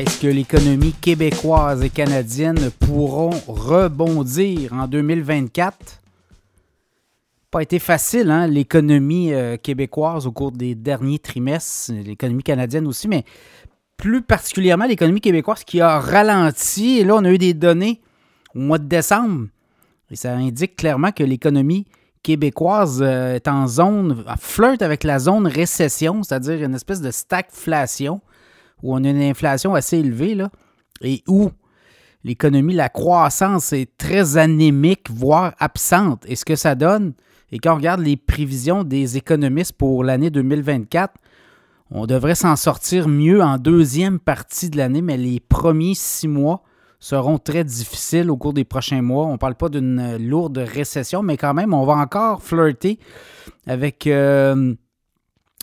Est-ce que l'économie québécoise et canadienne pourront rebondir en 2024? Pas été facile, hein, l'économie euh, québécoise au cours des derniers trimestres, l'économie canadienne aussi, mais plus particulièrement l'économie québécoise qui a ralenti. Et là, on a eu des données au mois de décembre. Et ça indique clairement que l'économie québécoise euh, est en zone, flirte avec la zone récession, c'est-à-dire une espèce de stagflation où on a une inflation assez élevée, là, et où l'économie, la croissance est très anémique, voire absente. Et ce que ça donne, et quand on regarde les prévisions des économistes pour l'année 2024, on devrait s'en sortir mieux en deuxième partie de l'année, mais les premiers six mois seront très difficiles au cours des prochains mois. On ne parle pas d'une lourde récession, mais quand même, on va encore flirter avec euh,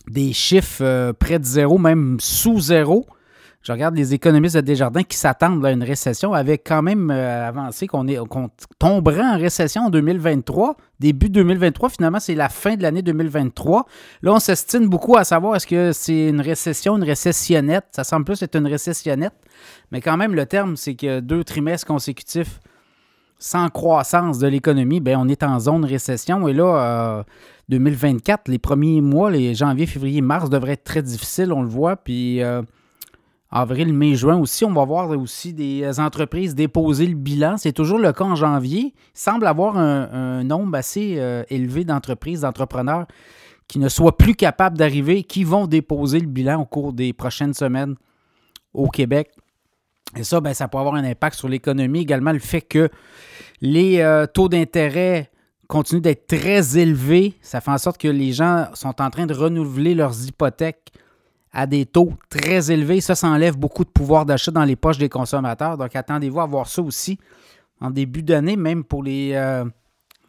des chiffres euh, près de zéro, même sous zéro. Je regarde les économistes de Desjardins qui s'attendent à une récession, avec quand même euh, avancé qu'on tomberait en récession en 2023. Début 2023, finalement, c'est la fin de l'année 2023. Là, on s'estime beaucoup à savoir est-ce que c'est une récession, une récessionnette. Ça semble plus être une récessionnette. Mais quand même, le terme, c'est que deux trimestres consécutifs sans croissance de l'économie, ben on est en zone récession. Et là, 2024, euh, les premiers mois, les janvier, février, mars, devraient être très difficiles, on le voit. Puis euh, avril, mai, juin aussi, on va voir aussi des entreprises déposer le bilan. C'est toujours le cas en janvier. Il semble avoir un, nombre assez euh, élevé d'entreprises, d'entrepreneurs qui ne soient plus capables d'arriver, qui vont déposer le bilan au cours des prochaines semaines au Québec. Et ça, ben, ça peut avoir un impact sur l'économie. Également, le fait que les euh, taux d'intérêt continuent d'être très élevés, ça fait en sorte que les gens sont en train de renouveler leurs hypothèques à des taux très élevés. Ça, ça enlève beaucoup de pouvoir d'achat dans les poches des consommateurs. Donc, attendez-vous à voir ça aussi en début d'année, même pour les, euh,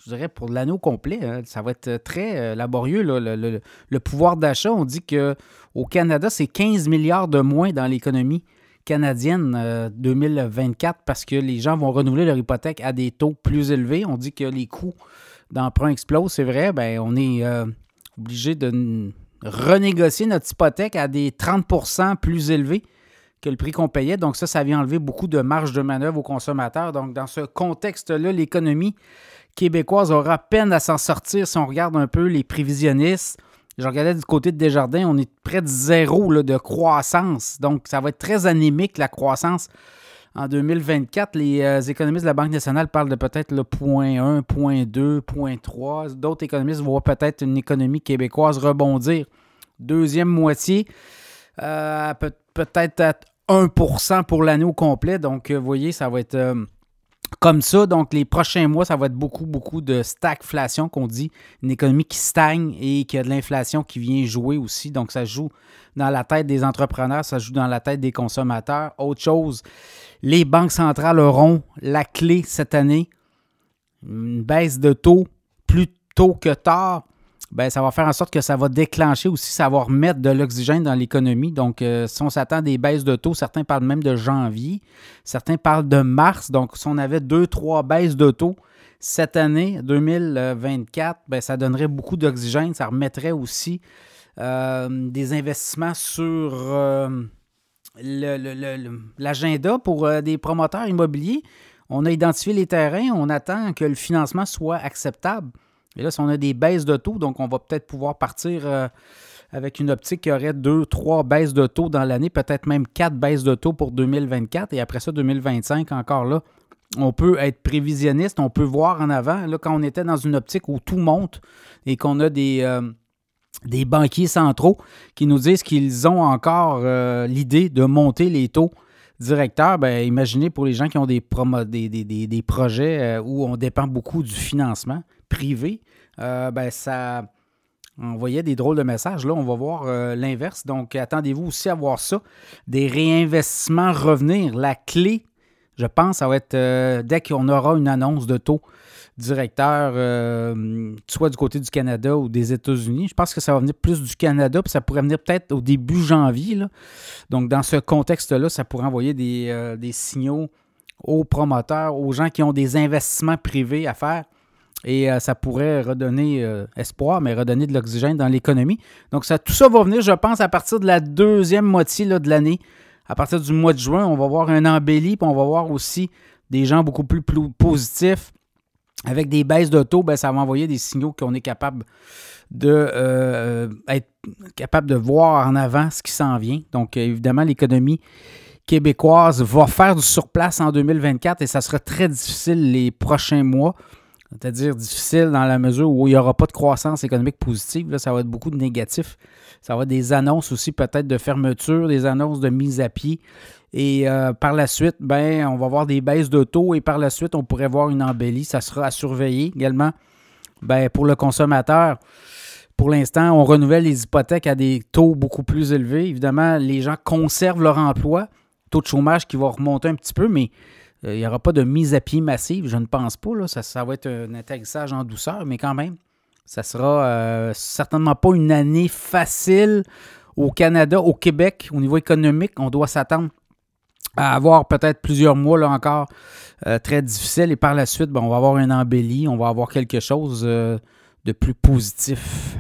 je dirais, pour l'anneau complet. Hein. ça va être très euh, laborieux, le, le, pouvoir d'achat. On dit qu'au Canada, c'est 15 milliards de moins dans l'économie canadienne 2024 euh, parce que les gens vont renouveler leur hypothèque à des taux plus élevés. On dit que les coûts d'emprunt explosent, c'est vrai. Ben, on est euh, obligé de renégocier notre hypothèque à des 30% plus élevés que le prix qu'on payait. Donc ça, ça vient enlever beaucoup de marge de manœuvre aux consommateurs. Donc dans ce contexte-là, l'économie québécoise aura peine à s'en sortir si on regarde un peu les prévisionnistes. Je regardais du côté de Desjardins, on est près de zéro de croissance. Donc, ça va être très anémique, la croissance. En 2024, les euh, économistes de la Banque nationale parlent de peut-être le point 1, point 2, point 3. D'autres économistes voient peut-être une économie québécoise rebondir. Deuxième moitié, euh, peut-être à 1 pour l'année au complet. Donc, vous voyez, ça va être comme ça. Donc, les prochains mois, ça va être beaucoup, beaucoup de stagflation qu'on dit. Une économie qui stagne et qui a de l'inflation qui vient jouer aussi. Donc, ça joue dans la tête des entrepreneurs, ça joue dans la tête des consommateurs. Autre chose, les banques centrales auront la clé cette année. Une baisse de taux plus tôt que tard ben, ça va faire en sorte que ça va déclencher aussi, ça va remettre de l'oxygène dans l'économie. Donc, euh, si on s'attend à des baisses de taux, certains parlent même de janvier, certains parlent de mars. Donc, si on avait deux, trois baisses de taux cette année, 2024, ben, ça donnerait beaucoup d'oxygène. Ça remettrait aussi euh, des investissements sur euh, l'agenda pour des promoteurs immobiliers. On a identifié les terrains, on attend que le financement soit acceptable. Et là, si on a des baisses de taux, donc on va peut-être pouvoir partir euh, avec une optique qui aurait deux, trois baisses de taux dans l'année, peut-être même quatre baisses de taux pour 2024 et après ça, 2025, encore là. On peut être prévisionniste, on peut voir en avant. Là, quand on était dans une optique où tout monte et qu'on a des, euh, des banquiers centraux qui nous disent qu'ils ont encore euh, l'idée de monter les taux directeurs, ben, imaginez pour les gens qui ont des, des, projets où on dépend beaucoup du financement privé, euh, ben ça envoyait des drôles de messages. Là, on va voir euh, l'inverse. Donc, attendez-vous aussi à voir ça. Des réinvestissements revenir. La clé, je pense, ça va être euh, dès qu'on aura une annonce de taux directeur, soit du côté du Canada ou des États-Unis. Je pense que ça va venir plus du Canada, puis ça pourrait venir peut-être au début janvier. Donc, dans ce contexte-là, ça pourrait envoyer des signaux aux promoteurs, aux gens qui ont des investissements privés à faire et euh, ça pourrait redonner euh, espoir, mais redonner de l'oxygène dans l'économie. Donc, ça, tout ça va venir, je pense, à partir de la deuxième moitié de l'année, à partir du mois de juin, on va voir un embellie, puis on va voir aussi des gens beaucoup plus, positifs. Avec des baisses de taux, ben, ça va envoyer des signaux qu'on est capable de euh, être capable de voir en avant ce qui s'en vient. Donc, évidemment, l'économie québécoise va faire du surplace en 2024 et ça sera très difficile les prochains mois. C'est-à-dire difficile dans la mesure où il n'y aura pas de croissance économique positive. Là, ça va être beaucoup de négatifs. Ça va être des annonces aussi peut-être de fermeture, des annonces de mise à pied. Et euh, par la suite, ben, on va voir des baisses de taux et par la suite, on pourrait voir une embellie. Ça sera à surveiller également ben, pour le consommateur. Pour l'instant, on renouvelle les hypothèques à des taux beaucoup plus élevés. Évidemment, les gens conservent leur emploi. Taux de chômage qui va remonter un petit peu, mais il n'y aura pas de mise à pied massive, je ne pense pas. Là. Ça, va être un atterrissage en douceur, mais quand même, ça sera euh, certainement pas une année facile au Canada, au Québec, au niveau économique. On doit s'attendre à avoir peut-être plusieurs mois là encore euh, très difficiles et par la suite, ben, on va avoir un embellie, on va avoir quelque chose de plus positif.